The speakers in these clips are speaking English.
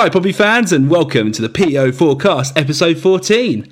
Hi, Pompey fans, and welcome to the PO Forecast, episode 14.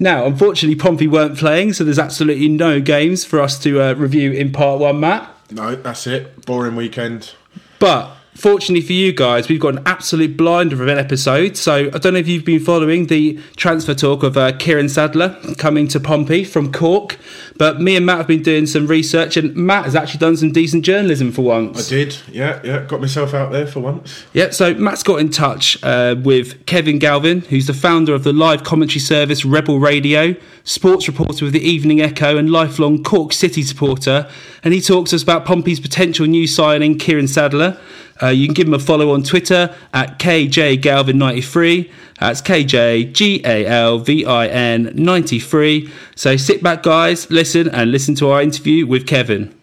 Now, unfortunately, Pompey weren't playing, so there's absolutely no games for us to uh, review in part one, Matt. No, that's it. Boring weekend. But fortunately for you guys, we've got an absolute blinder of an episode. So I don't know if you've been following the transfer talk of uh, Kieran Sadlier coming to Pompey from Cork, but me and Matt have been doing some research, and Matt has actually done some decent journalism for once. I did. Yeah, yeah. Got myself out there for once. Yeah, so Matt's got in touch uh, with Kevin Galvin, who's the founder of the live commentary service Rebel Radio, sports reporter with the Evening Echo, and lifelong Cork City supporter. And he talks to us about Pompey's potential new signing, Kieran Sadlier. Uh, you can give him a follow on Twitter at KJGalvin93. That's KJGALVIN93. So sit back, guys, listen, and listen to our interview with Kevin.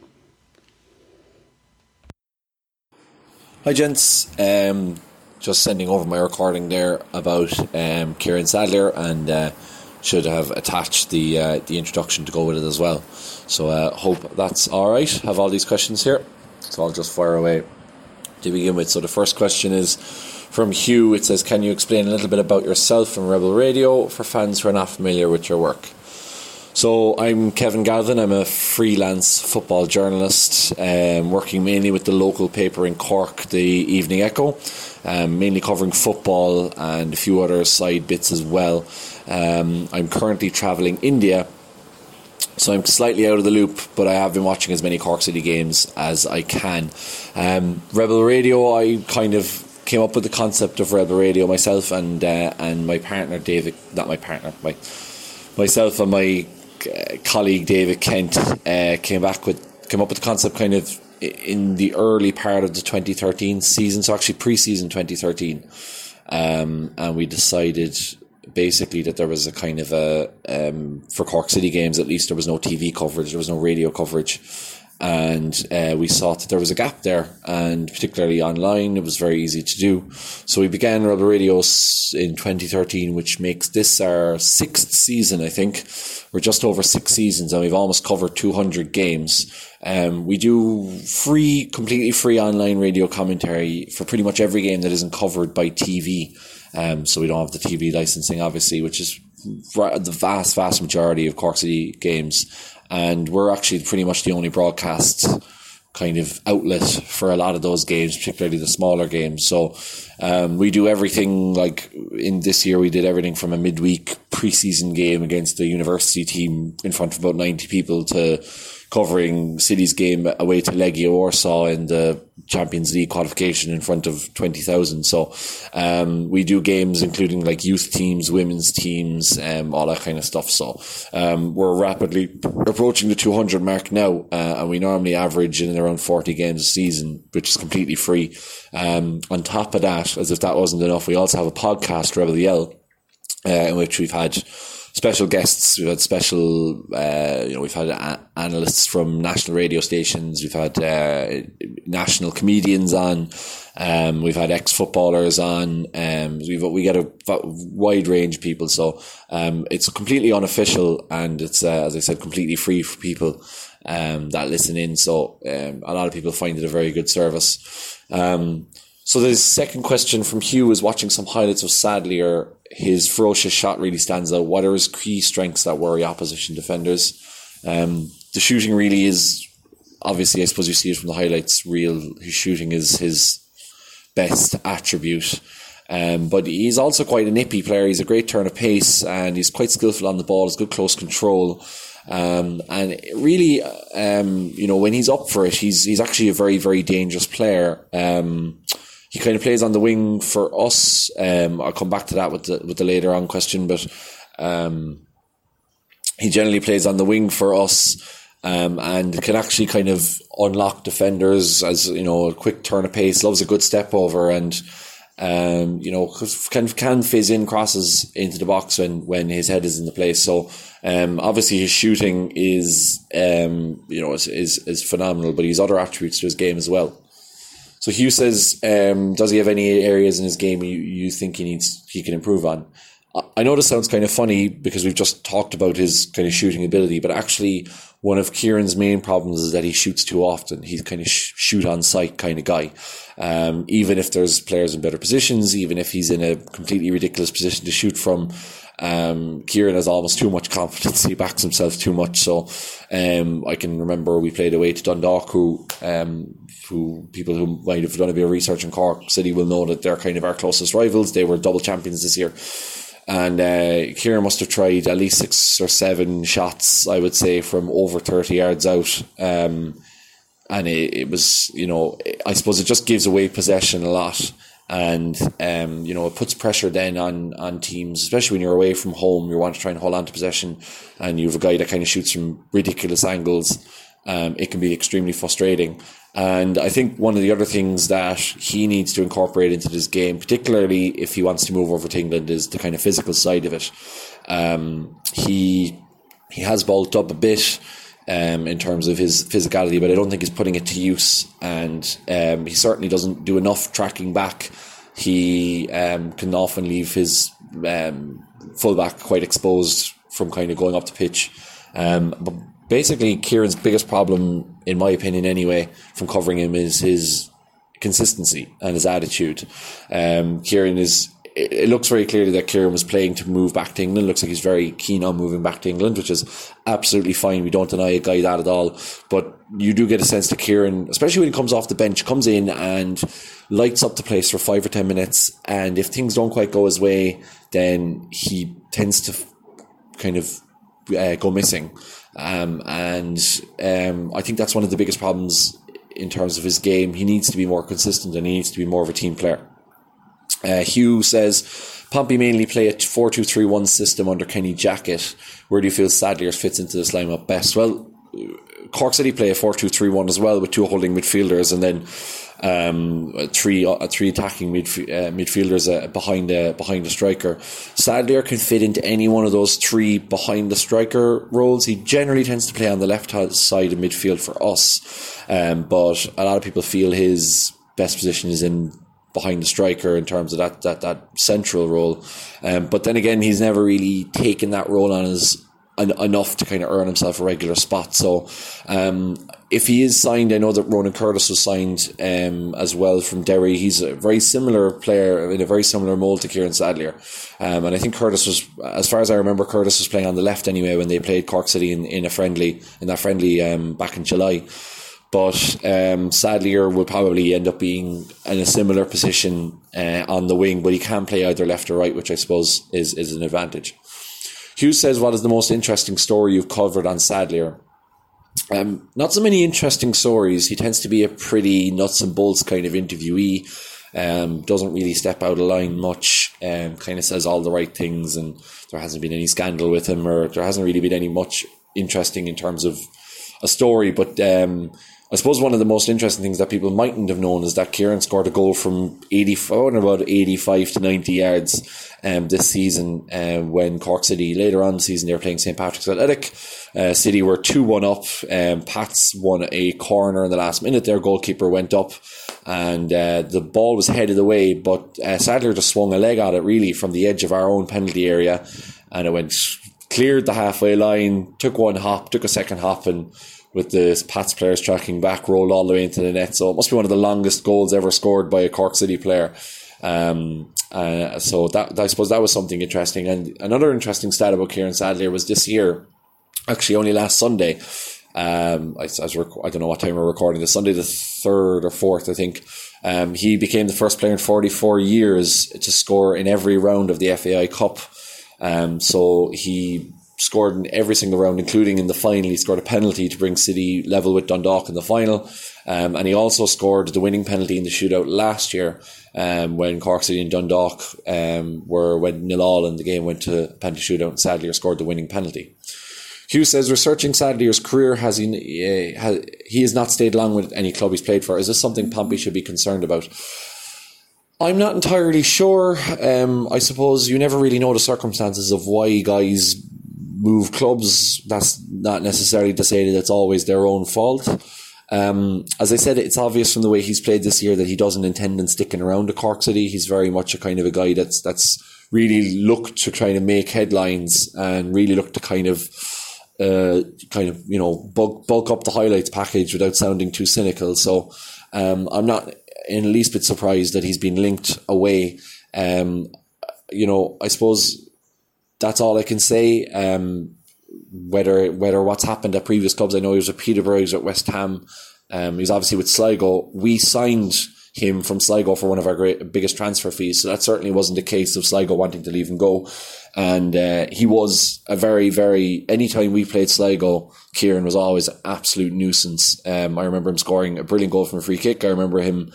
Hi, gents. Um, just sending over my recording there about um, Kieran Sadlier and uh, should have attached the uh, the introduction to go with it as well. So uh, hope that's all right. Have all these questions here, so I'll just fire away to begin with. So the first question is from Hugh. It says, "Can you explain a little bit about yourself and Rebel Radio for fans who are not familiar with your work?" So I'm Kevin Galvin. I'm a freelance football journalist, um, working mainly with the local paper in Cork, the Evening Echo, um, mainly covering football and a few other side bits as well. Um, I'm currently travelling India so I'm slightly out of the loop, but I have been watching as many Cork City games as I can. Um, Rebel Radio, I kind of came up with the concept of Rebel Radio myself and uh, and my partner David, not my partner, my myself and my uh, colleague David Kent uh, came back with came up with the concept kind of in the early part of the 2013 season, so actually pre-season 2013, um, and we decided basically that there was a kind of a um, for Cork City games at least there was no TV coverage, there was no radio coverage, and uh, we saw that there was a gap there, and particularly online, it was very easy to do. So we began Rebel Radio in 2013, which makes this our sixth season, I think. We're just over six seasons, and we've almost covered 200 games. Um, we do free, completely free online radio commentary for pretty much every game that isn't covered by TV. Um, so we don't have the TV licensing, obviously, which is the vast, vast majority of Cork City games. And we're actually pretty much the only broadcast kind of outlet for a lot of those games, particularly the smaller games. So um, we do everything like in this year, we did everything from a midweek preseason game against the university team in front of about 90 people to covering City's game away to Legia Warsaw in the Champions League qualification in front of 20,000. So, um, we do games including like youth teams, women's teams, um, all that kind of stuff. So, um, we're rapidly approaching the 200 mark now, uh, and we normally average in around 40 games a season, which is completely free. Um, on top of that, as if that wasn't enough, we also have a podcast, Rebel Yell, uh, in which we've had special guests. We've had special, uh, you know, we've had a- analysts from national radio stations. We've had uh, national comedians on. Um, we've had ex footballers on. Um, we've we get a wide range of people. So um, it's completely unofficial and it's uh, as I said, completely free for people um, that listen in. So um, a lot of people find it a very good service. Um, so the second question from Hugh is watching some highlights of Sadlier. His ferocious shot really stands out. What are his key strengths that worry opposition defenders? Um, the shooting really is obviously. I suppose you see it from the highlights. Real, his shooting is his best attribute. Um, but he's also quite a nippy player. He's a great turn of pace and he's quite skillful on the ball. He's good close control. Um, and really, um, you know, when he's up for it, he's he's actually a very very dangerous player. Um, he kind of plays on the wing for us. Um, I'll come back to that with the with the later on question, but um, he generally plays on the wing for us. Um, and can actually kind of unlock defenders as you know a quick turn of pace. Loves a good step over and um, you know can can fizz in crosses into the box when when his head is in the place. So um, obviously his shooting is um, you know is, is is phenomenal, but he's other attributes to his game as well. So Hugh says, um, does he have any areas in his game you, you think he needs he can improve on? I know this sounds kind of funny because we've just talked about his kind of shooting ability, but actually, one of Kieran's main problems is that he shoots too often. He's kind of sh- shoot on sight kind of guy. Um, even if there's players in better positions, even if he's in a completely ridiculous position to shoot from, um, Kieran has almost too much confidence. He backs himself too much. So, um, I can remember we played away to Dundalk, who, um, who people who might have done a bit of research in Cork City will know that they're kind of our closest rivals. They were double champions this year and uh, Kieran must have tried at least six or seven shots, I would say, from over 30 yards out. Um, and it, it, was, you know, I suppose it just gives away possession a lot. And, um, you know, it puts pressure then on, on teams, especially when you're away from home. You want to try and hold on to possession, and you have a guy that kind of shoots from ridiculous angles. Um, it can be extremely frustrating. And I think one of the other things that he needs to incorporate into this game, particularly if he wants to move over to England, is the kind of physical side of it. Um, he he has bulked up a bit um, in terms of his physicality, but I don't think he's putting it to use. And um, he certainly doesn't do enough tracking back. He um, can often leave his um, fullback quite exposed from kind of going up the pitch. Um, but basically Kieran's biggest problem, in my opinion, anyway, from covering him is his consistency and his attitude. Um, Kieran is. It looks very clearly that Kieran was playing to move back to England. It looks like he's very keen on moving back to England, which is absolutely fine. We don't deny a guy that at all. But you do get a sense that Kieran, especially when he comes off the bench, comes in and lights up the place for five or ten minutes. And if things don't quite go his way, then he tends to kind of uh, go missing. Um, and um, I think that's one of the biggest problems in terms of his game. He needs to be more consistent and he needs to be more of a team player. Uh, Hugh says Pompey mainly play a 4 2 3 1 system under Kenny Jackett. Where do you feel Sadlier fits into this lineup best? Well, Cork City play a 4 2 3 1 as well with two holding midfielders and then um, three uh, three attacking midf- uh, midfielders uh, behind the behind the striker. Sadlier can fit into any one of those three behind the striker roles. He generally tends to play on the left hand side of midfield for us, um, but a lot of people feel his best position is in behind the striker in terms of that that that central role. Um, but then again, he's never really taken that role on as en- enough to kind of earn himself a regular spot. So, um, if he is signed, I know that Ronan Curtis was signed um, as well from Derry. He's a very similar player in a very similar mold to Kieran Sadlier. Um, and I think Curtis was, as far as I remember, Curtis was playing on the left anyway when they played Cork City in, in a friendly, in that friendly um, back in July. But um, Sadlier will probably end up being in a similar position uh, on the wing, but he can play either left or right, which I suppose is, is an advantage. Hughes says, What is the most interesting story you've covered on Sadlier? Um, not so many interesting stories. He tends to be a pretty nuts and bolts kind of interviewee. Um, doesn't really step out of line much. Um, kind of says all the right things, and there hasn't been any scandal with him, or there hasn't really been any much interesting in terms of a story. But um, I suppose one of the most interesting things that people mightn't have known is that Kieran scored a goal from 84 and about 85 to 90 yards um, this season uh, when Cork City, later on the season, they were playing St. Patrick's Athletic. Uh, City were 2 1 up. Um, Pats won a corner in the last minute. Their goalkeeper went up and uh, the ball was headed away, but uh, Sadlier just swung a leg at it really from the edge of our own penalty area and it went cleared the halfway line, took one hop, took a second hop, and with the Pats players tracking back, rolled all the way into the net. So it must be one of the longest goals ever scored by a Cork City player. Um, uh, so that I suppose that was something interesting. And another interesting stat about Kieran Sadlier was this year, actually only last Sunday. Um, I, I, rec- I, don't know what time we're recording this Sunday, the third or fourth, I think. Um, he became the first player in 44 years to score in every round of the FAI Cup. Um, so he scored in every single round, including in the final. He scored a penalty to bring City level with Dundalk in the final. Um, and he also scored the winning penalty in the shootout last year um, when Cork City and Dundalk um, were when nil all and the game went to penalty shootout and Sadlier scored the winning penalty. Hugh says, researching Sadlier's career, has he, uh, has, he has not stayed long with any club he's played for. Is this something Pompey should be concerned about? I'm not entirely sure. Um, I suppose you never really know the circumstances of why guys move clubs. That's not necessarily to say that it's always their own fault. Um, as I said, it's obvious from the way he's played this year that he doesn't intend on sticking around at Cork City. He's very much a kind of a guy that's that's really looked to try to make headlines and really looked to kind of uh, kind of you know bulk, bulk up the highlights package without sounding too cynical. So um, I'm not in the least bit surprised that he's been linked away. Um, you know, I suppose that's all I can say. Um, whether whether what's happened at previous clubs, I know he was at Peterborough, he was at West Ham. Um, he's obviously with Sligo. We signed him from Sligo for one of our great biggest transfer fees, so that certainly wasn't the case of Sligo wanting to leave him go. And uh, he was a very, very. Anytime we played Sligo, Kieran was always an absolute nuisance. Um, I remember him scoring a brilliant goal from a free kick. I remember him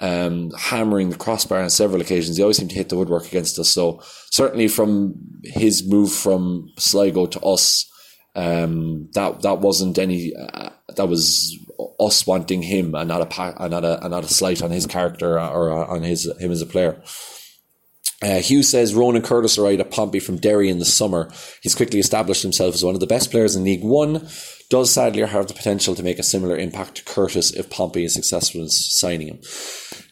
um, hammering the crossbar on several occasions. He always seemed to hit the woodwork against us. So certainly from his move from Sligo to us, um, that that wasn't any. Uh, that was us wanting him, and not a and not a and not a slight on his character or on his him as a player. Uh, Hugh says Ronan Curtis arrived at Pompey from Derry in the summer. He's quickly established himself as one of the best players in League One. Does Sadlier have the potential to make a similar impact to Curtis if Pompey is successful in signing him?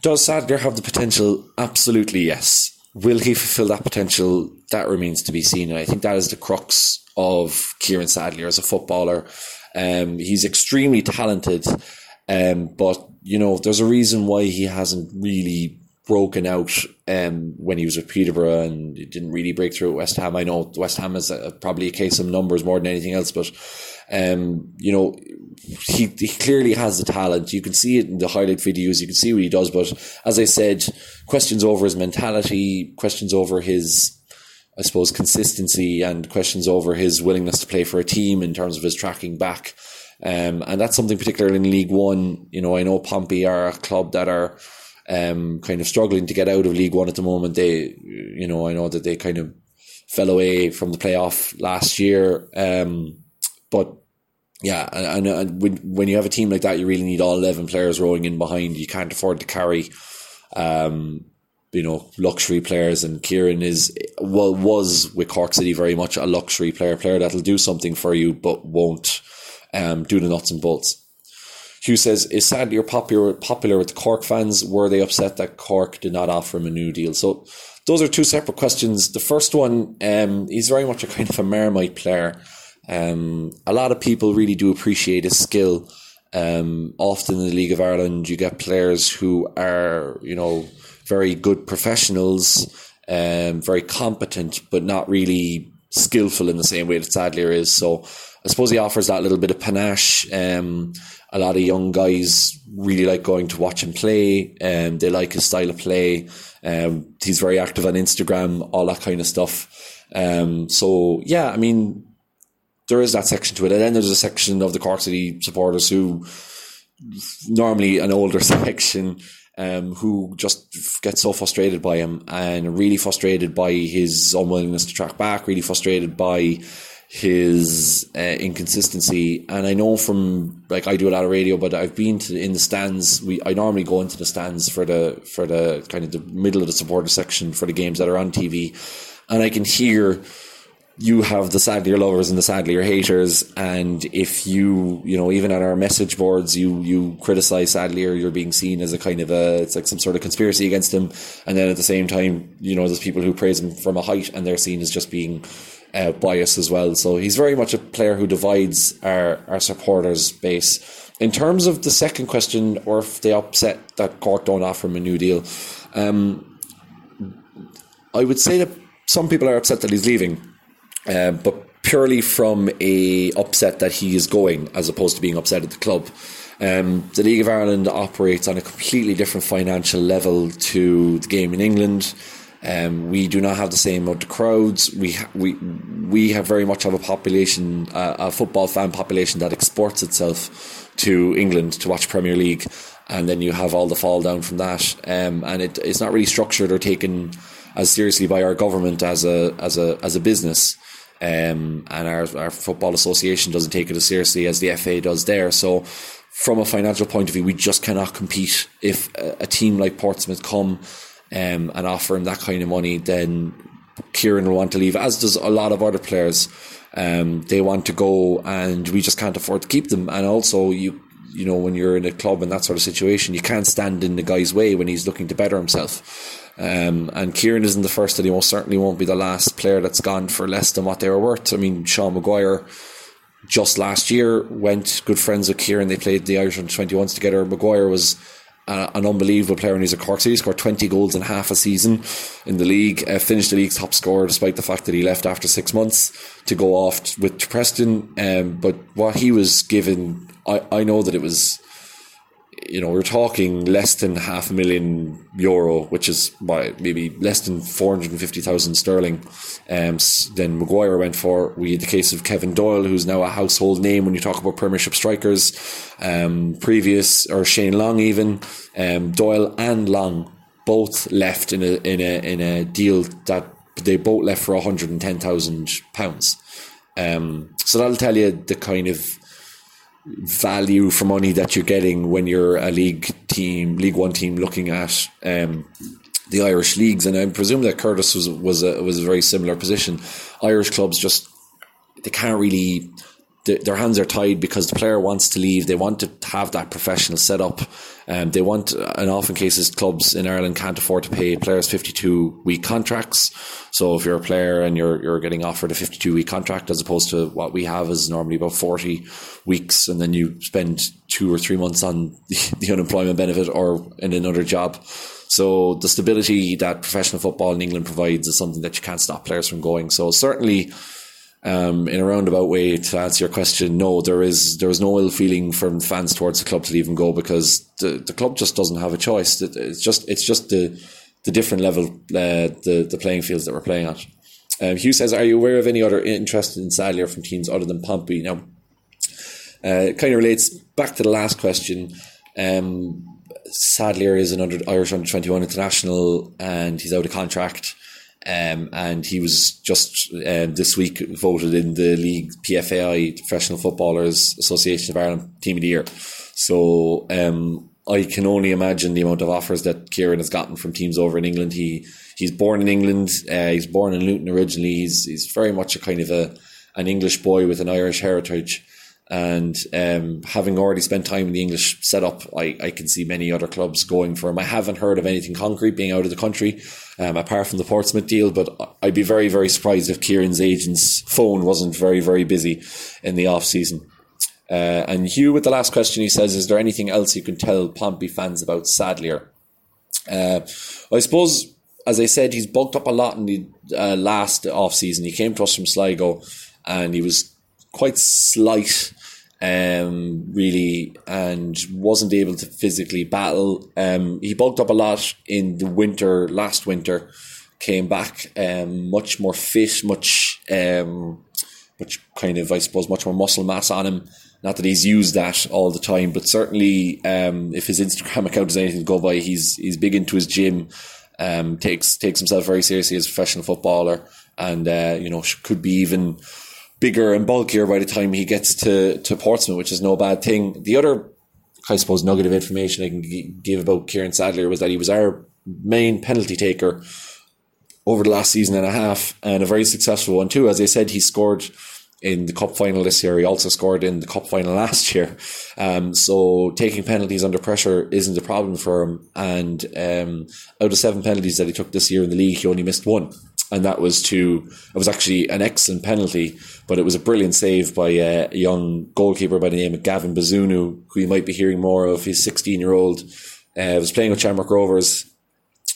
Does Sadlier have the potential? Absolutely yes. Will he fulfill that potential? That remains to be seen. And I think that is the crux of Kieran Sadlier as a footballer. Um, he's extremely talented, um, but you know, there's a reason why he hasn't really broken out um, when he was with Peterborough and didn't really break through at West Ham. I know West Ham is a, probably a case of numbers more than anything else, but um, you know, he, he clearly has the talent. You can see it in the highlight videos. You can see what he does. But as I said, questions over his mentality, questions over his I suppose, consistency and questions over his willingness to play for a team in terms of his tracking back. Um, and that's something particularly in League One. You know, I know Pompey are a club that are um, kind of struggling to get out of League One at the moment. They, you know, I know that they kind of fell away from the playoff last year. Um, but yeah, and, and, when, when you have a team like that, you really need all 11 players rowing in behind. You can't afford to carry um, you know luxury players, and Kieran is well was with Cork City very much a luxury player, player that'll do something for you but won't um, do the nuts and bolts. Hugh says, "Is Sadlier popular popular with the Cork fans? Were they upset that Cork did not offer him a new deal?" So those are two separate questions. The first one, um, he's very much a kind of a Marmite player. Um, a lot of people really do appreciate his skill. Um, often in the League of Ireland, you get players who are, you know, very good professionals, um, very competent, but not really skillful in the same way that Sadlier is. So I suppose he offers that little bit of panache. Um, a lot of young guys really like going to watch him play. Um, they like his style of play. Um, he's very active on Instagram, all that kind of stuff. Um, so yeah, I mean, there is that section to it. And then there's a section of the Cork City supporters who normally an older section um, who just get so frustrated by him and really frustrated by his unwillingness to track back, really frustrated by his uh, inconsistency. And I know from like I do a lot of radio, but I've been to in the stands. We I normally go into the stands for the for the kind of the middle of the supporter section for the games that are on TV, and I can hear you have the Sadlier lovers and the Sadlier haters, and if you, you know, even on our message boards, you you criticize Sadlier, you're being seen as a kind of a, it's like some sort of conspiracy against him, and then at the same time, you know, there's people who praise him from a height, and they're seen as just being uh, biased as well. So he's very much a player who divides our our supporters base. In terms of the second question, or if they upset that Cork don't offer him a new deal, um, I would say that some people are upset that he's leaving uh, but purely from a upset that he is going as opposed to being upset at the club. Um, the League of Ireland operates on a completely different financial level to the game in England. Um, we do not have the same amount of crowds. We ha- we we have very much of a population, uh, a football fan population that exports itself to England to watch Premier League, and then you have all the fall down from that. Um, and it, it's not really structured or taken as seriously by our government as a as a as a business. Um, and our, our football association doesn't take it as seriously as the FA does there. So, from a financial point of view, we just cannot compete. If a, a team like Portsmouth come um, and offer him that kind of money, then Kieran will want to leave, as does a lot of other players. Um, they want to go, and we just can't afford to keep them. And also, you you know, when you're in a club in that sort of situation, you can't stand in the guy's way when he's looking to better himself. Um, and Kieran isn't the first, and he most certainly won't be the last player that's gone for less than what they were worth. I mean, Sean Maguire just last year went good friends with Kieran. They played the Irish under 21s together. Maguire was uh, an unbelievable player when he's a Cork. So he scored 20 goals in half a season in the league, uh, finished the league's top scorer despite the fact that he left after six months to go off with Preston. Um, but what he was given, I, I know that it was you know, we're talking less than half a million euro, which is by maybe less than 450,000 sterling. Um, then Maguire went for. We had the case of Kevin Doyle, who's now a household name when you talk about Premiership strikers. Um, previous, or Shane Long even. Um, Doyle and Long both left in a, in a, in a deal that they both left for £110,000. Um, so that'll tell you the kind of value for money that you're getting when you're a league team, League One team, looking at um, the Irish leagues. And I presume that Curtis was was a, was a very similar position. Irish clubs just they can't really their hands are tied because the player wants to leave. They want to have that professional setup. Um, they want, and often cases, clubs in Ireland can't afford to pay players 52 week contracts. So if you're a player and you're, you're getting offered a 52 week contract as opposed to what we have is normally about 40 weeks and then you spend two or three months on the, the unemployment benefit or in another job. So the stability that professional football in England provides is something that you can't stop players from going. So certainly, um, in a roundabout way to answer your question, no, there is there is no ill feeling from fans towards the club to leave go because the, the club just doesn't have a choice. It's just it's just the the different level uh, the the playing fields that we're playing at. Um, Hugh says, "Are you aware of any other interest in Sadlier from teams other than Pompey?" Now, uh, it kind of relates back to the last question. Um, Sadlier is an under, Irish under twenty one international, and he's out of contract. Um, and he was just um, this week voted in the league PFAI Professional Footballers Association of Ireland Team of the Year. So um, I can only imagine the amount of offers that Kieran has gotten from teams over in England. He he's born in England. Uh, he's born in Luton originally. He's he's very much a kind of a an English boy with an Irish heritage. And um, having already spent time in the English setup, I, I can see many other clubs going for him. I haven't heard of anything concrete being out of the country, um, apart from the Portsmouth deal, but I'd be very, very surprised if Kieran's agent's phone wasn't very, very busy in the off season. Uh, and Hugh, with the last question, he says, "Is there anything else you can tell Pompey fans about Sadlier?" Uh, I suppose, as I said, he's bulked up a lot in the uh, last off season. He came to us from Sligo, and he was quite slight um, really, and wasn't able to physically battle. Um, he bulked up a lot in the winter, last winter, came back um, much more fit, much, um, much kind of, I suppose, much more muscle mass on him. Not that he's used that all the time, but certainly, um, if his Instagram account is anything to go by, he's he's big into his gym. Um, takes takes himself very seriously as a professional footballer, and uh, you know could be even bigger and bulkier by the time he gets to, to Portsmouth, which is no bad thing. The other, I suppose, nugget of information I can give about Kieran Sadlier was that he was our main penalty taker over the last season and a half, and a very successful one too. As I said, he scored in the cup final this year. He also scored in the cup final last year. Um, so taking penalties under pressure isn't a problem for him. And um, out of seven penalties that he took this year in the league, he only missed one and that was to it was actually an excellent penalty, but it was a brilliant save by a young goalkeeper by the name of Gavin Bazunu, who you might be hearing more of. He's 16 year old, uh, was playing with Shamrock Rovers,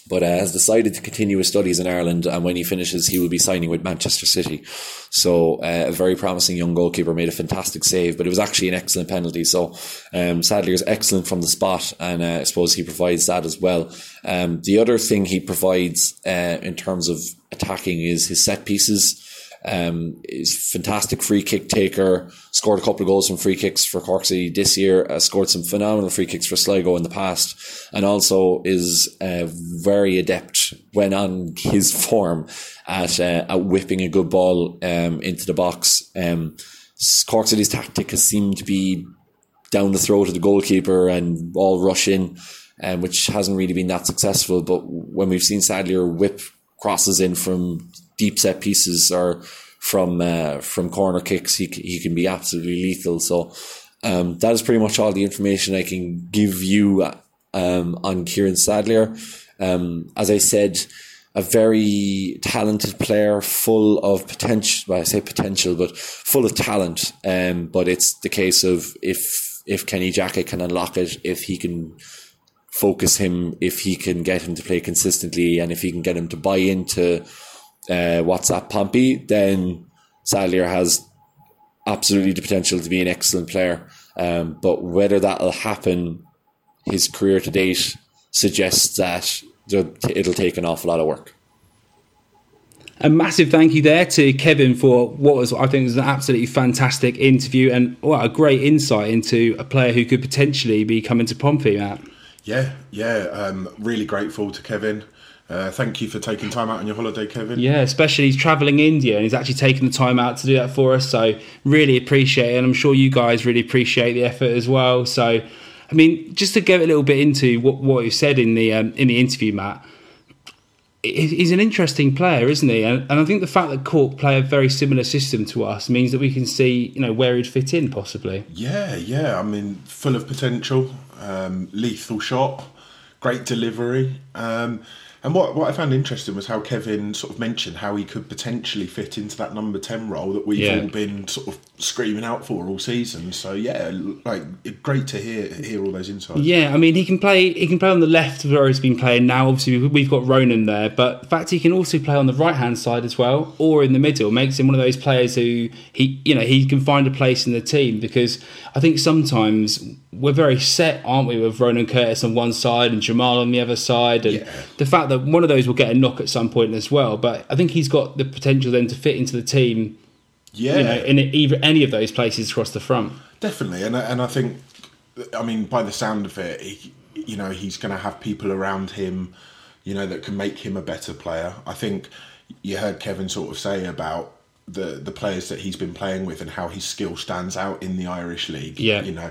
but uh, has decided to continue his studies in Ireland. And when he finishes, he will be signing with Manchester City. So uh, a very promising young goalkeeper made a fantastic save, but it was actually an excellent penalty. So um, Sadlier is excellent from the spot, and uh, I suppose he provides that as well. Um, the other thing he provides uh, in terms of attacking is his set pieces. Um, is fantastic free kick taker. Scored a couple of goals from free kicks for Cork City this year. Uh, scored some phenomenal free kicks for Sligo in the past, and also is uh, very adept when on his form at uh, at whipping a good ball um, into the box. Um, Cork City's tactic has seemed to be down the throat of the goalkeeper and all rush in, um, which hasn't really been that successful. But when we've seen Sadlier whip crosses in from deep set pieces or from uh, from corner kicks, he he can be absolutely lethal. So um, that is pretty much all the information I can give you um, on Kieran Sadlier. Um, as I said, a very talented player, full of potential. Well, I say potential, but full of talent. Um, but it's the case of if if Kenny Jackett can unlock it, if he can focus him, if he can get him to play consistently, and if he can get him to buy into uh, WhatsApp Pompey, then Sadlier has absolutely the potential to be an excellent player. Um, but whether that'll happen, his career to date suggests that it'll take an awful lot of work. A massive thank you there to Kevin for what was, I think, was an absolutely fantastic interview and what a great insight into a player who could potentially be coming to Pompey, Matt. Yeah, yeah, um, really grateful to Kevin. Uh, thank you for taking time out on your holiday, Kevin. Yeah, especially he's travelling India and he's actually taken the time out to do that for us. So really appreciate it, and I'm sure you guys really appreciate the effort as well. So, I mean, just to go a little bit into what what you said in the um, in the interview, Matt. He's an interesting player, isn't he? And, and I think the fact that Cork play a very similar system to us means that we can see, you know, where he'd fit in possibly. Yeah, yeah. I mean, full of potential, um, lethal shot, great delivery. Um, and what, what I found interesting was how Kevin sort of mentioned how he could potentially fit into that number 10 role that we've yeah. all been sort of screaming out for all season. So yeah, like great to hear hear all those insights. Yeah, I mean he can play he can play on the left where he's been playing now. Obviously we've got Ronan there, but in fact he can also play on the right hand side as well or in the middle. Makes him one of those players who he you know, he can find a place in the team because I think sometimes we're very set, aren't we, with Ronan Curtis on one side and Jamal on the other side, and yeah. the fact that one of those will get a knock at some point as well. But I think he's got the potential then to fit into the team. Yeah, you know, in either any of those places across the front. Definitely, and and I think, I mean, by the sound of it, he, you know, he's going to have people around him, you know, that can make him a better player. I think you heard Kevin sort of say about the the players that he's been playing with and how his skill stands out in the Irish league. Yeah, you know,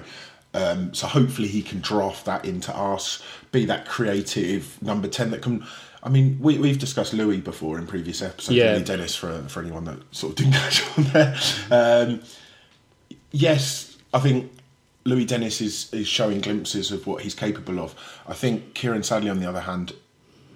um, so hopefully he can draft that into us, be that creative number ten that can. I mean, we we've discussed Louis before in previous episodes. Yeah. Louis Dennis for for anyone that sort of didn't catch on there. Um, yes, I think Louis Dennis is is showing glimpses of what he's capable of. I think Kieran Sadlier, on the other hand,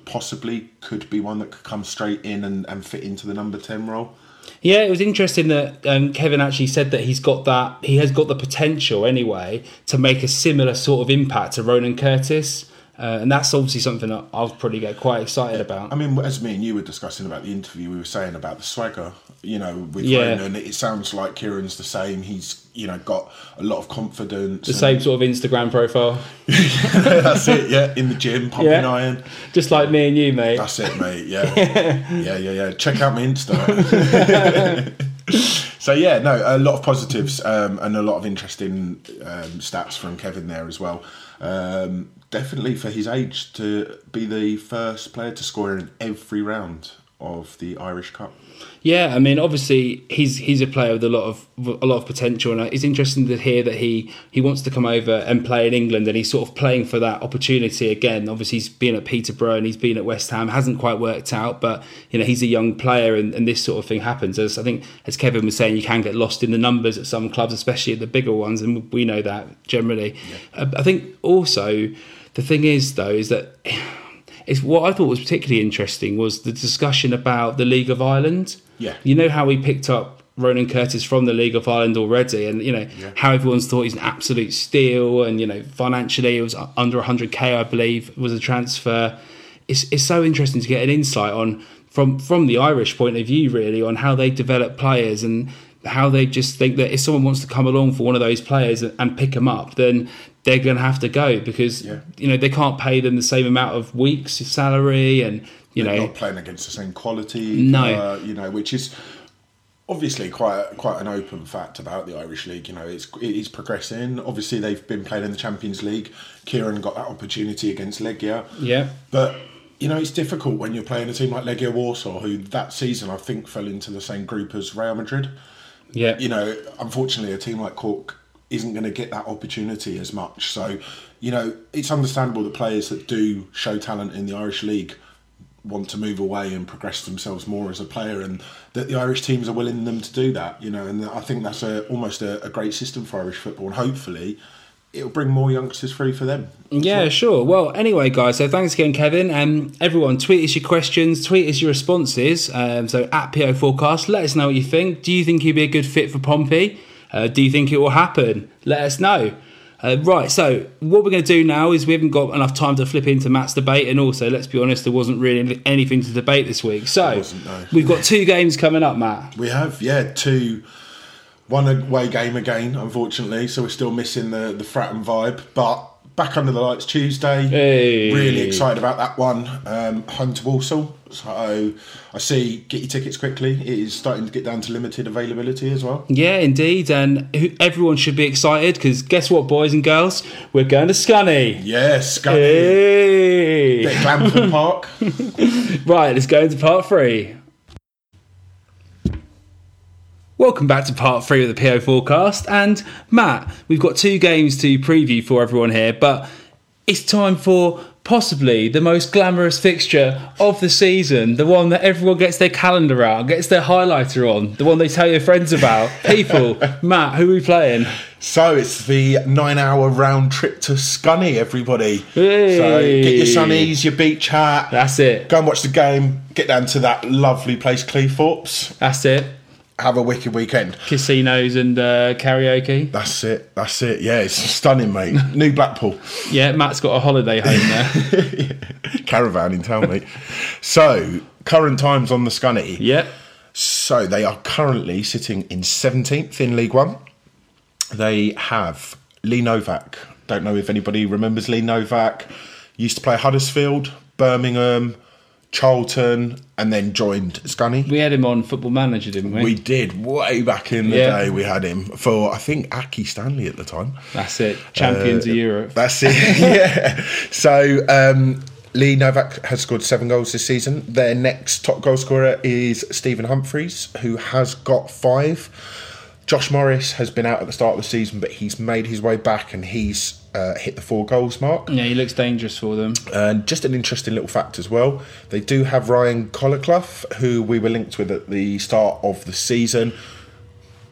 possibly could be one that could come straight in and, and fit into the number ten role. Yeah, it was interesting that um, Kevin actually said that he's got that he has got the potential anyway to make a similar sort of impact to Ronan Curtis. Uh, and that's obviously something that I'll probably get quite excited about. I mean, as me and you were discussing about the interview, we were saying about the swagger. You know, with yeah. Ronan, it sounds like Kieran's the same. He's you know got a lot of confidence. The same sort of Instagram profile. that's it. Yeah, in the gym, pumping yeah. iron. Just like me and you, mate. That's it, mate. Yeah, yeah, yeah, yeah. Check out my Insta. so yeah, no, a lot of positives um, and a lot of interesting um, stats from Kevin there as well. Um, definitely for his age to be the first player to score in every round of the Irish Cup. Yeah, I mean, obviously he's he's a player with a lot of a lot of potential, and it's interesting to hear that he he wants to come over and play in England, and he's sort of playing for that opportunity again. Obviously, he's been at Peterborough and he's been at West Ham, hasn't quite worked out, but you know he's a young player, and, and this sort of thing happens. As I think, as Kevin was saying, you can get lost in the numbers at some clubs, especially at the bigger ones, and we know that generally. Yeah. Uh, I think also the thing is though is that. It's what I thought was particularly interesting was the discussion about the League of Ireland. Yeah. You know how we picked up Ronan Curtis from the League of Ireland already, and you know yeah. how everyone's thought he's an absolute steal, and you know financially it was under 100k, I believe, was a transfer. It's it's so interesting to get an insight on from from the Irish point of view, really, on how they develop players and how they just think that if someone wants to come along for one of those players and, and pick them up, then they're going to have to go because yeah. you know they can't pay them the same amount of weeks of salary and you they're know not playing against the same quality. No, uh, you know, which is obviously quite quite an open fact about the Irish league. You know, it's it is progressing. Obviously, they've been playing in the Champions League. Kieran got that opportunity against Legia. Yeah, but you know, it's difficult when you're playing a team like Legia Warsaw, who that season I think fell into the same group as Real Madrid. Yeah, you know, unfortunately, a team like Cork isn't going to get that opportunity as much. So, you know, it's understandable that players that do show talent in the Irish league want to move away and progress themselves more as a player, and that the Irish teams are willing them to do that. You know, and I think that's a almost a, a great system for Irish football, and hopefully it'll bring more youngsters through for them. Yeah, well. sure. Well, anyway, guys, so thanks again, Kevin. Um, everyone, tweet us your questions, tweet us your responses. Um, so at PO Forecast, let us know what you think. Do you think he'd be a good fit for Pompey? Uh, do you think it will happen? Let us know. Uh, right, so what we're going to do now is we haven't got enough time to flip into Matt's debate, and also, let's be honest, there wasn't really anything to debate this week. So no. we've got two games coming up, Matt. We have, yeah, two one away game again, unfortunately. So we're still missing the the Fratton vibe, but back under the lights Tuesday. Hey. Really excited about that one. Um, home to Walsall. So I see get your tickets quickly. It is starting to get down to limited availability as well. Yeah, indeed. And everyone should be excited because guess what, boys and girls? We're going to Scunny. Yes, Scunny. Hey. Bit Glanford Park. right, let's go into part three. Welcome back to part three of the PO forecast. And Matt, we've got two games to preview for everyone here, but it's time for possibly the most glamorous fixture of the season, the one that everyone gets their calendar out, gets their highlighter on, the one they tell their friends about. People, Matt, who are we playing? So it's the nine-hour round trip to Scunny, everybody. Hey. So get your sunnies, your beach hat. That's it. Go and watch the game. Get down to that lovely place, Cleethorpes. That's it have a wicked weekend. Casinos and uh, karaoke. That's it. That's it. Yeah, it's stunning, mate. New Blackpool. yeah, Matt's got a holiday home there. Caravan in town, mate. So, current times on the Scunny. Yeah. So, they are currently sitting in 17th in League One. They have Lee Novak. Don't know if anybody remembers Lee Novak. Used to play Huddersfield, Birmingham, Charlton, and then joined Scunny. We had him on Football Manager, didn't we? We did way back in the yeah. day. We had him for I think Accy Stanley at the time. That's it, champions uh, of Europe. That's it. yeah. So um, Lee Novak has scored seven goals this season. Their next top goal scorer is Stephen Humphrys, who has got five. Josh Morris has been out at the start of the season, but he's made his way back and he's uh, hit the four goals mark. Yeah, he looks dangerous for them. And just an interesting little fact as well they do have Ryan Colclough, who we were linked with at the start of the season,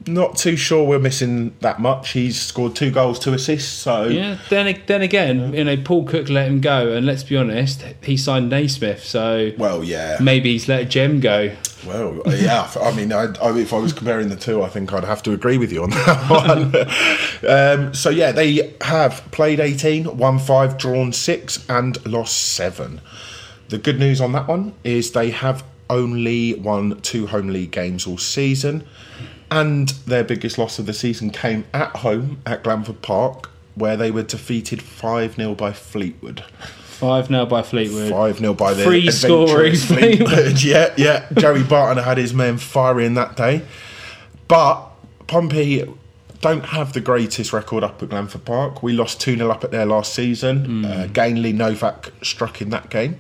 not too sure we're missing that much. He's scored two goals, two assists. So yeah. Then then again, you know, Paul Cook let him go, and let's be honest, he signed Naismith. So well, yeah, maybe he's let Jem go. Well, yeah. I mean, I, I, if I was comparing the two, I think I'd have to agree with you on that one. um, so yeah, they have played 18, won five, drawn six, and lost seven. The good news on that one is they have only won two home league games all season. And their biggest loss of the season came at home at Glanford Park, where they were defeated 5 0 by Fleetwood. 5 0 by Fleetwood. 5 0 by the Free scoring Fleetwood. yeah, yeah. Joey Barton had his men firing that day. But Pompey don't have the greatest record up at Glanford Park. We lost 2 0 up at there last season. Mm. Uh, Gainley Novak struck in that game.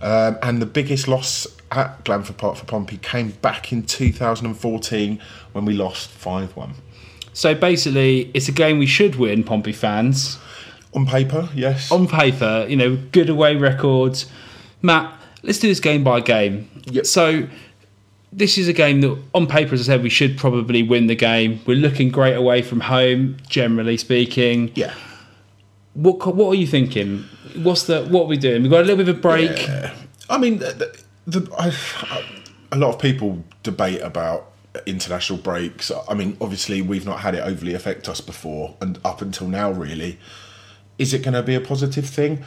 Um, and the biggest loss at Glanford Park for Pompey came back in 2014 when we lost 5 1. So basically, it's a game we should win, Pompey fans. On paper, yes. On paper, you know, good away records. Matt, let's do this game by game. Yep. So, this is a game that, on paper, as I said, we should probably win the game. We're looking great away from home, generally speaking. Yeah. What What are you thinking? What's the what are we doing? We've got a little bit of a break. Yeah. I mean, the, the, I, a lot of people debate about international breaks. I mean, obviously, we've not had it overly affect us before, and up until now, really. Is it going to be a positive thing?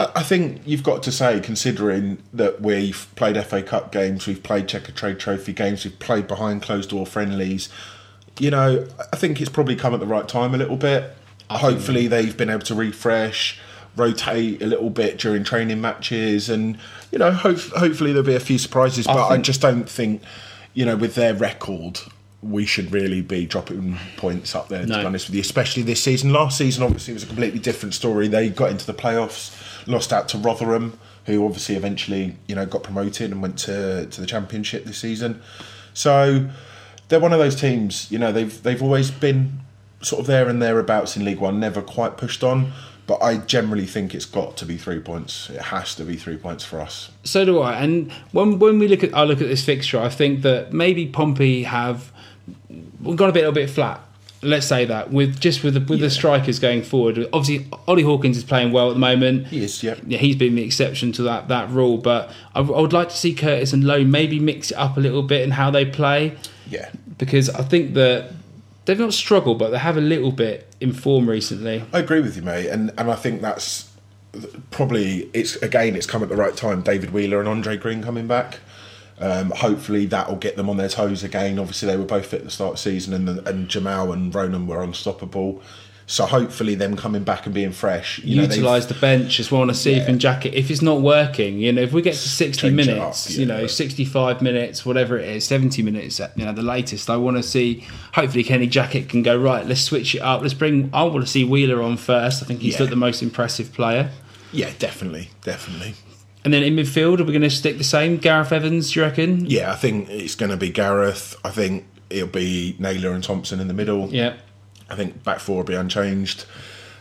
I think you've got to say, considering that we've played FA Cup games, we've played Checkatrade Trophy games, we've played behind closed door friendlies. You know, I think it's probably come at the right time a little bit. Hopefully, they've been able to refresh, rotate a little bit during training matches, and you know, hope, hopefully there'll be a few surprises. But I, think, I just don't think, you know, with their record, we should really be dropping points up there. To be honest with you, especially this season. Last season, obviously, was a completely different story. They got into the playoffs, lost out to Rotherham, who obviously eventually, you know, got promoted and went to to the championship this season. So they're one of those teams. You know, they've they've always been sort of there and thereabouts in League One, never quite pushed on. But I generally think it's got to be three points. It has to be three points for us. So do I. And when when we look at I look at this fixture, I think that maybe Pompey have gone a bit a bit flat. Let's say that with just with the, with yeah. the strikers going forward. Obviously, Ollie Hawkins is playing well at the moment. He is, yeah. Yeah, he's been the exception to that that rule. But I, I would like to see Curtis and Lowe maybe mix it up a little bit in how they play. Yeah, because I think that they've not struggled, but they have a little bit in form recently. I agree with you, mate, and and I think that's probably it's again it's come at the right time. David Wheeler and Andre Green coming back. Um, hopefully that will get them on their toes again. Obviously they were both fit at the start of the season, and and Jamal and Ronan were unstoppable. So hopefully them coming back and being fresh, you utilize the bench as well. Want to see yeah. if in jacket if it's not working. You know, if we get to sixty Change minutes, up, yeah, you know, sixty-five minutes, whatever it is, seventy minutes, you know, the latest. I want to see. Hopefully, Kenny Jackett can go right. Let's switch it up. Let's bring. I want to see Wheeler on first. I think he's yeah. the most impressive player. Yeah, definitely, definitely. And then in midfield, are we going to stick the same? Gareth Evans, do you reckon? Yeah, I think it's going to be Gareth. I think it'll be Naylor and Thompson in the middle. Yeah. I think back four will be unchanged.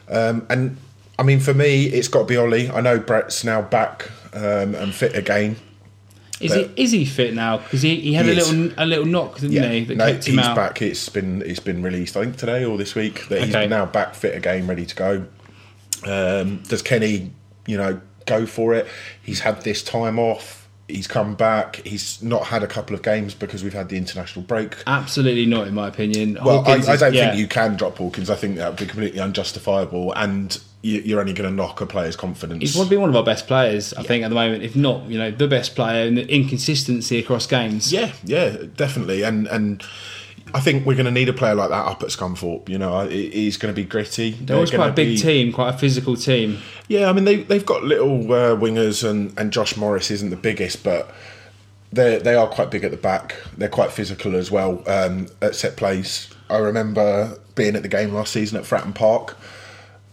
Um, and I mean, for me, it's got to be Ollie. I know Brett's now back um, and fit again. Is he is he fit now? Because he, he had he a little a little knock, didn't yeah. he? That no, kept him he's out. back. It's been it's been released. I think today or this week that he's okay. now back fit again, ready to go. Um, does Kenny, you know, go for it? He's had this time off he's come back. He's not had a couple of games because we've had the international break. Absolutely not, in my opinion. Well, I, I, don't yeah. think you can drop Hawkins. I think that would be completely unjustifiable, and you're only going to knock a player's confidence. He's probably one of our best players, I yeah. think, at the moment. If not, you know, the best player, and the inconsistency across games. Yeah, yeah, definitely, and and I think we're going to need a player like that up at Scunthorpe. You know, he's going to be gritty. They're, always quite a big be... team, quite a physical team. Yeah, I mean they they've got little uh, wingers, and and Josh Morris isn't the biggest, but they they are quite big at the back. They're quite physical as well um, at set plays. I remember being at the game last season at Fratton Park.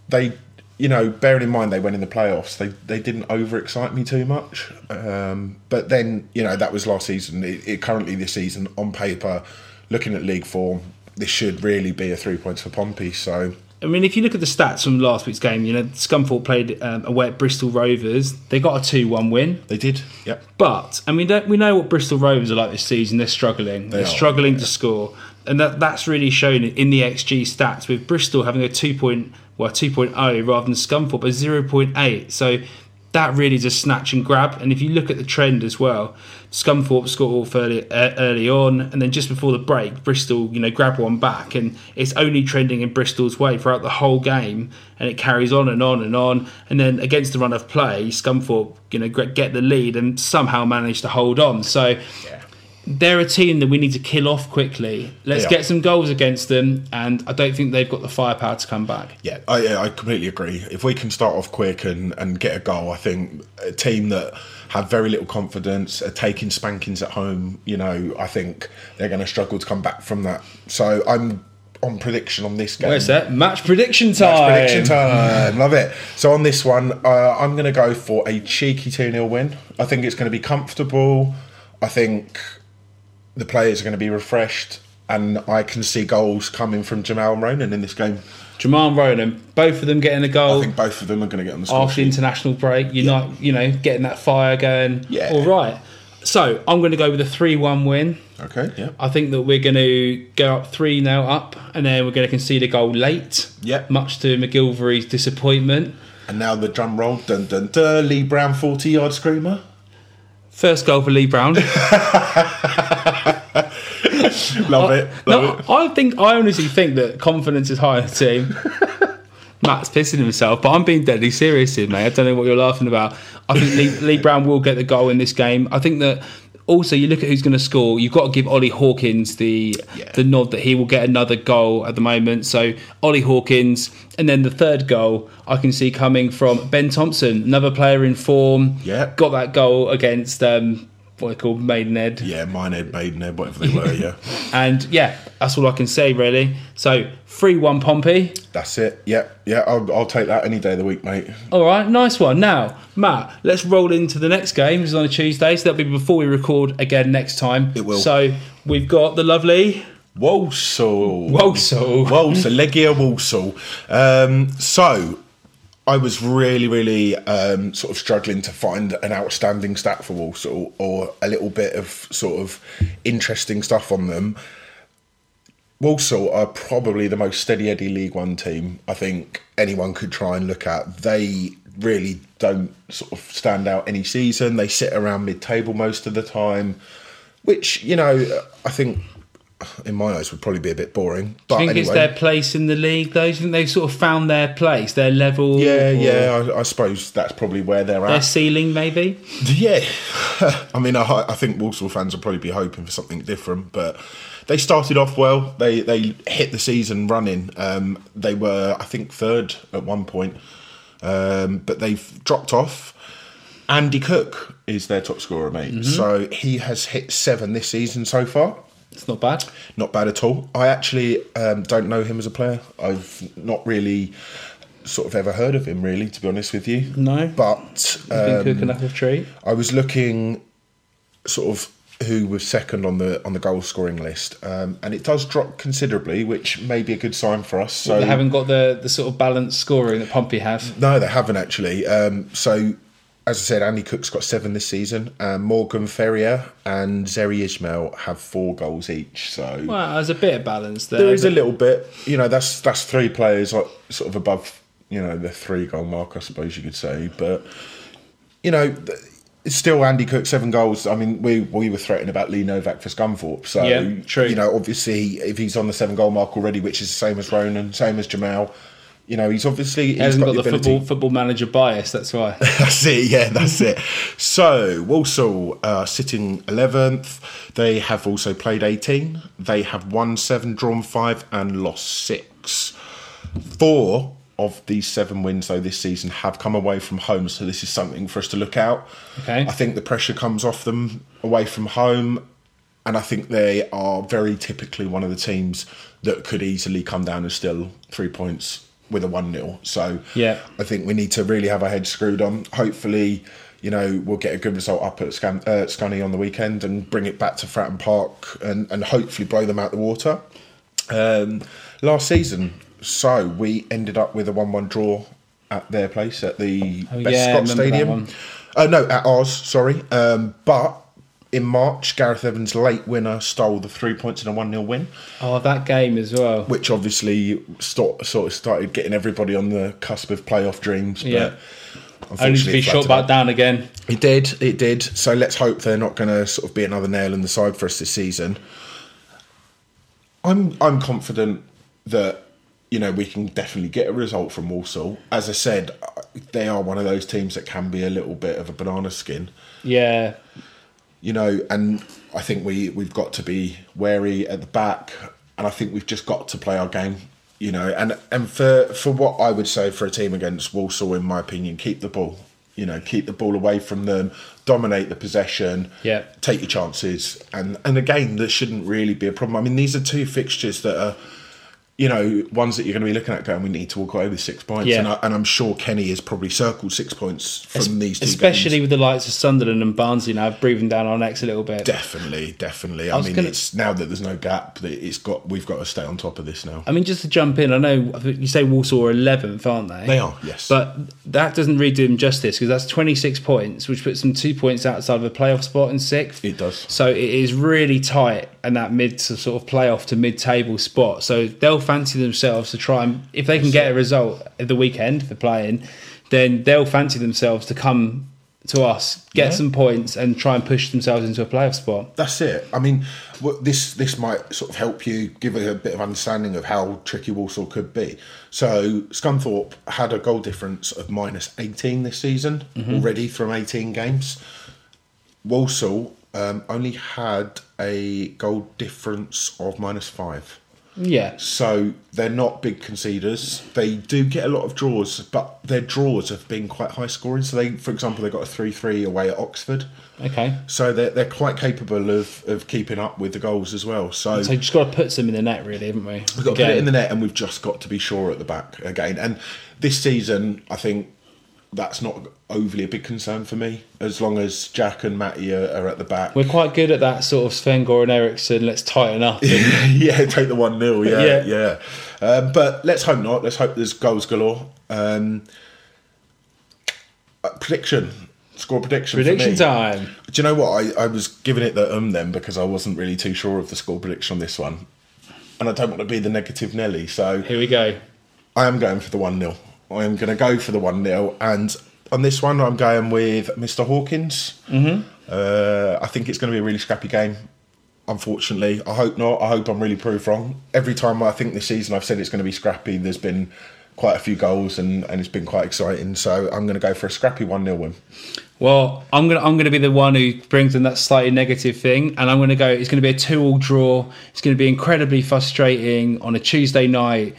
They, you know, bearing in mind they went in the playoffs, they they didn't overexcite me too much. Um, but then you know that was last season. It, it currently this season on paper looking at league form, this should really be a three points for Pompey. So. I mean, if you look at the stats from last week's game, you know, Scunthorpe played um, away at Bristol Rovers. They got a 2 1 win. They did, yep. But, I mean, don't, we know what Bristol Rovers are like this season. They're struggling. They are struggling yeah. to score. And that, that's really shown in the XG stats with Bristol having a 2 point, well, 2.0 rather than Scunthorpe, a 0.8. So that really is a snatch and grab. And if you look at the trend as well, Scunthorpe score off early, uh, early on, and then just before the break, Bristol, you know, grab one back, and it's only trending in Bristol's way throughout the whole game, and it carries on and on and on. And then against the run of play, Scunthorpe, you know, get the lead and somehow manage to hold on. So. Yeah they're a team that we need to kill off quickly. Let's get some goals against them, and I don't think they've got the firepower to come back. Yeah, I, I completely agree. If we can start off quick and, and get a goal, I think a team that have very little confidence, are taking spankings at home, you know, I think they're going to struggle to come back from that. So I'm on prediction on this game. Where's that? Match prediction time. Match prediction time. Love it. So on this one, uh, I'm going to go for a cheeky 2 0 win. I think it's going to be comfortable. I think the players are going to be refreshed, and I can see goals coming from Jamal and Ronan in this game. Jamal and Ronan, both of them getting a goal. I think both of them are going to get on the score after the international break. You're yeah. not, you know, getting that fire going. Yeah. All right. So I'm going to go with a three-one win. Okay. Yeah. I think that we're going to go up three now up, and then we're going to concede a goal late. Yeah. Much to McGilvery's disappointment. And now the drum roll, dun dun dun. Lee Brown, forty-yard screamer. First goal for Lee Brown. Love it. Love no, it. I think I honestly think that confidence is high in the team. Matt's pissing himself, but I'm being deadly serious here, mate. I don't know what you're laughing about. I think Lee, Lee Brown will get the goal in this game. I think that also you look at who's going to score. You've got to give Ollie Hawkins the yeah. the nod that he will get another goal at the moment. So Ollie Hawkins, and then the third goal I can see coming from Ben Thompson, another player in form. Yeah, got that goal against um, what they call Maidenhead. Yeah, Minehead, Maidenhead, whatever they were, yeah. and yeah, that's all I can say really. So 3 1 Pompey. That's it. Yeah, yeah, I'll, I'll, take that any day of the week, mate. All right, nice one. Now, Matt, let's roll into the next game. It's on a Tuesday, so that'll be before we record again next time. It will. So we've got the lovely. Walsall. Walsall. Walsall. Legia Walsall. Um, so I was really, really um, sort of struggling to find an outstanding stat for Walsall or a little bit of sort of interesting stuff on them. Walsall are probably the most steady Eddie League One team I think anyone could try and look at. They really don't sort of stand out any season. They sit around mid table most of the time, which, you know, I think in my eyes would probably be a bit boring. But Do you think anyway. it's their place in the league though? Do you think they've sort of found their place, their level? Yeah, yeah, I, I suppose that's probably where they're Their at. ceiling maybe? Yeah, I mean, I, I think Walsall fans will probably be hoping for something different, but they started off well. They they hit the season running. Um, they were, I think, third at one point, um, but they've dropped off. Andy Cook is their top scorer, mate. So he has hit seven this season so far. It's not bad. Not bad at all. I actually um, don't know him as a player. I've not really sort of ever heard of him, really, to be honest with you. No. But Been um, cooking up a treat. I was looking sort of who was second on the on the goal scoring list, um, and it does drop considerably, which may be a good sign for us. So they haven't got the, the sort of balanced scoring that Pompey have. no, they haven't actually. Um, so as I said, Andy Cook's got seven this season. Um, Morgan Ferrier and Zeli Ismail have four goals each. So Well, there's a bit of balance there. there is a little bit. You know, that's that's three players like, sort of above you know the three goal mark, I suppose you could say. But you know. It's still Andy Cook seven goals. I mean, we we were threatening about Lee Novak for Scunthorpe, so Yeah, true. you know, obviously, if he's on the seven goal mark already, which is the same as Ronan, same as Jamal, you know, he's obviously He hasn't got, got, the the football football manager bias. That's why. That's it, yeah, that's it. So, Walsall uh, sitting 11th. They have also played 18. They have won 7, drawn 5, and lost 6. Four of these seven wins, though, this season have come away from home, so this is something for us to look out. Okay. I think the pressure comes off them away from home, and I think they are very typically one of the teams that could easily come down and steal three points with a 1 0. So Yeah. I think we need to really have our heads screwed on. Hopefully, you know, we'll get a good result up at Scan- uh, Scunny on the weekend and bring it back to Fratton Park and, and hopefully blow them out the water. Um, last season, so we ended up with a 1 1 draw at their place at the Oh, Best yeah, Scott Stadium. Uh, no, at ours, sorry. Um, but in March, Gareth Evans' late winner stole the three points in a 1 0 win Oh, that game as well. which obviously sort sort of started getting everybody on the cusp of playoff dreams. But Yeah. Only to be shot back down again. It did, it did. So let's hope they're not going to sort of be another nail in the side for us this season. I'm I'm confident that you know we can definitely get a result from Walsall. As I said, uh, they are one of those teams that can be a little bit of a banana skin Yeah. You know, and I think we we've got to be wary at the back, and I think we've just got to play our game, you know, and and for for what I would say for a team against Walsall, in my opinion, keep the ball, you know, keep the ball away from them, dominate the possession, Yeah. take your chances, and and again, there shouldn't really be a problem. I mean, these are two fixtures that are. You know, ones that you're going to be looking at going, we need to walk away with six points. Yeah. And, I, and I'm sure Kenny has probably circled six points from these two Especially games. with the likes of Sunderland and Barnsley now breathing down our necks a little bit. Definitely, definitely. I, was mean, gonna- it's now that there's no gap that it's got. We've got to stay on top of this now. I mean, just to jump in, I know you say Walsall are 11th, aren't they? They are, yes. But that doesn't really do them justice because that's 26 points, which puts them two points outside of a playoff spot in sixth. It does. So it is really tight in that mid to sort of playoff to mid table spot. So they'll fancy themselves to try and, if they can get a result at the weekend for playing, then they'll fancy themselves to come to us, get Yeah. some points, and try and push themselves into a playoff spot. That's it. I mean, what this this might sort of help you give a, bit of understanding of how tricky Walsall could be. So Scunthorpe had a goal difference of minus 18 this season already from 18 games. Walsall um, only had a goal difference of minus five. Yeah. So they're not big conceders. They do get a lot of draws, but their draws have been quite high scoring. So they, for example, they got a three-three away at Oxford. Okay. So they're they're quite capable of, of keeping up with the goals as well. So, So you just got to put some in the net, really, haven't we? we've got to put it in the net, and we've just got to be sure at the back again. And this season, I think that's not overly a big concern for me, as long as Jack and Matty are, are at the back. We're quite good at that sort of Sven Goran Eriksson. Let's tighten up. Yeah, take the one 0 Yeah, Yeah. yeah. Um, but let's hope not. Let's hope there's goals galore. Um, Uh, prediction. Score prediction. Prediction time. Do you know what? I, I was giving it the um then because I wasn't really too sure of the score prediction on this one. And I don't want to be the negative Nelly, so. Here we go. I am going for the 1 0. I am going to go for the 1 0. And on this one, I'm going with Mr. Hawkins. Mm-hmm. Uh, I think it's going to be a really scrappy game. Unfortunately, I hope not. I hope I'm really proved wrong. Every time I think this season I've said it's going to be scrappy, there's been quite a few goals and, and it's been quite exciting. So I'm going to go for a scrappy 1 0 win. Well, I'm gonna I'm gonna be the one who brings in that slightly negative thing, and I'm gonna go. It's gonna be a two-all draw. It's gonna be incredibly frustrating on a Tuesday night.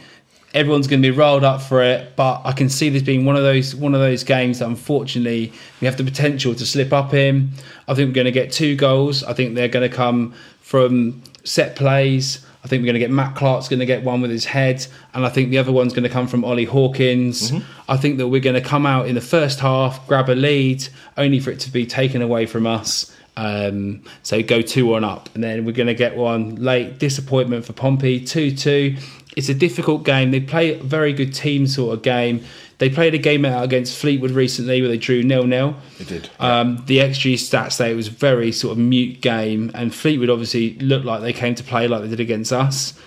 Everyone's going to be rolled up for it, but I can see this being one of those one of those games that unfortunately we have the potential to slip up in. I think we're going to get two goals. I think they're going to come from set plays. I think we're going to get Matt Clarke's going to get one with his head, and I think the other one's going to come from Ollie Hawkins. Mm-hmm. I think that we're going to come out in the first half, grab a lead, only for it to be taken away from us. Um, so go two one up, and then we're going to get one late disappointment for Pompey two two. It's a difficult game. They play a very good team sort of game. They played a game out against Fleetwood recently where they drew nil nil. They did. Yeah. Um, the XG stats say it was a very sort of mute game, and Fleetwood obviously looked like they came to play like they did against us.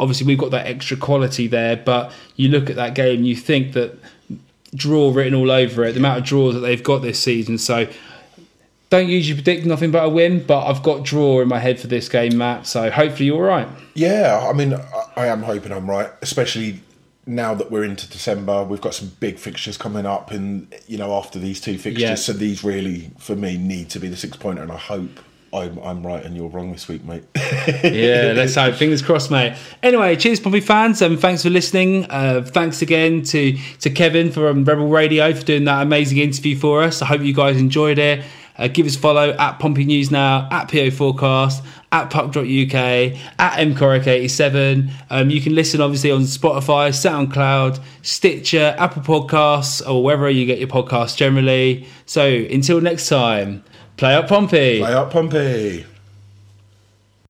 Obviously, we've got that extra quality there, but you look at that game, you think that draw written all over it, the amount of draws that they've got this season. So don't usually predict nothing but a win, but I've got draw in my head for this game, Matt. So hopefully you're right. Yeah, I mean, I am hoping I'm right, especially now that we're into December, we've got some big fixtures coming up, and you know after these two fixtures, yeah. so these really for me need to be the six pointer, and I hope I'm, I'm right and you're wrong this week, mate. yeah, let's hope. Fingers crossed, mate. Anyway, cheers, Pompey fans, and um, thanks for listening. Uh, thanks again to to Kevin from Rebel Radio for doing that amazing interview for us. I hope you guys enjoyed it. Uh, give us follow at Pompey News Now, at PO Forecast, at puck.uk, at mcoric87. Um, you can listen obviously on Spotify, SoundCloud, Stitcher, Apple Podcasts, or wherever you get your podcasts generally. So until next time, play up Pompey. Play up Pompey.